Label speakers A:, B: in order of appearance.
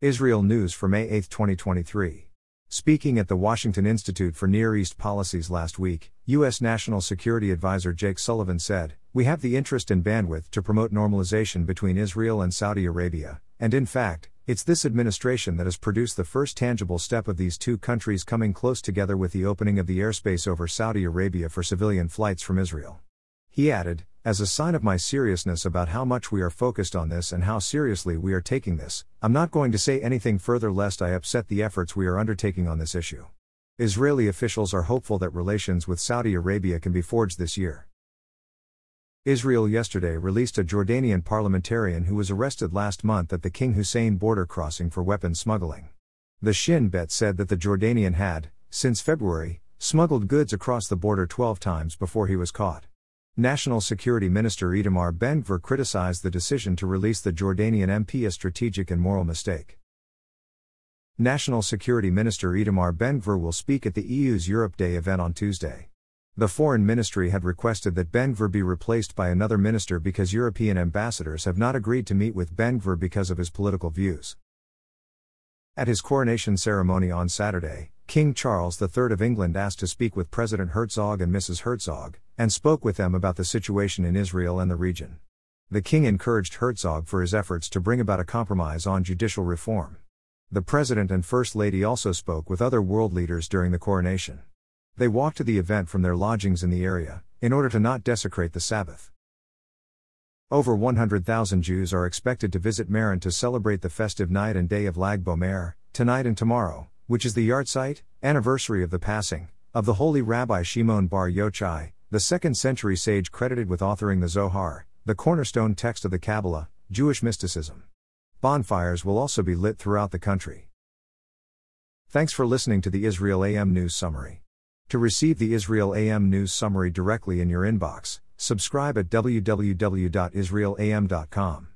A: Israel News for May 8, 2023. Speaking at the Washington Institute for Near East Policies last week, U.S. National Security Advisor Jake Sullivan said, We have the interest and bandwidth to promote normalization between Israel and Saudi Arabia, and in fact, it's this administration that has produced the first tangible step of these two countries coming close together with the opening of the airspace over Saudi Arabia for civilian flights from Israel. He added, As a sign of my seriousness about how much we are focused on this and how seriously we are taking this, I'm not going to say anything further lest I upset the efforts we are undertaking on this issue. Israeli officials are hopeful that relations with Saudi Arabia can be forged this year. Israel yesterday released a Jordanian parliamentarian who was arrested last month at the King Hussein border crossing for weapons smuggling. The Shin Bet said that the Jordanian had, since February, smuggled goods across the border 12 times before he was caught. National Security Minister Itamar Ben-Gvir criticized the decision to release the Jordanian MP a strategic and moral mistake. National Security Minister Itamar Ben-Gvir will speak at the EU's Europe Day event on Tuesday. The Foreign Ministry had requested that Ben-Gvir be replaced by another minister because European ambassadors have not agreed to meet with Ben-Gvir because of his political views. At his coronation ceremony on Saturday, King Charles III of England asked to speak with President Herzog and Mrs. Herzog, and spoke with them about the situation in Israel and the region. The king encouraged Herzog for his efforts to bring about a compromise on judicial reform. The president and first lady also spoke with other world leaders during the coronation. They walked to the event from their lodgings in the area, in order to not desecrate the Sabbath. Over 100,000 Jews are expected to visit Meron to celebrate the festive night and day of Lag B'Omer, tonight and tomorrow, which is the yahrzeit, anniversary of the passing, of the holy Rabbi Shimon bar Yochai, the second century sage credited with authoring the Zohar, the cornerstone text of the Kabbalah, Jewish mysticism. Bonfires will also be lit throughout the country. Thanks for listening to the Israel AM News Summary. To receive the Israel AM News Summary directly in your inbox, subscribe at www.israelam.com.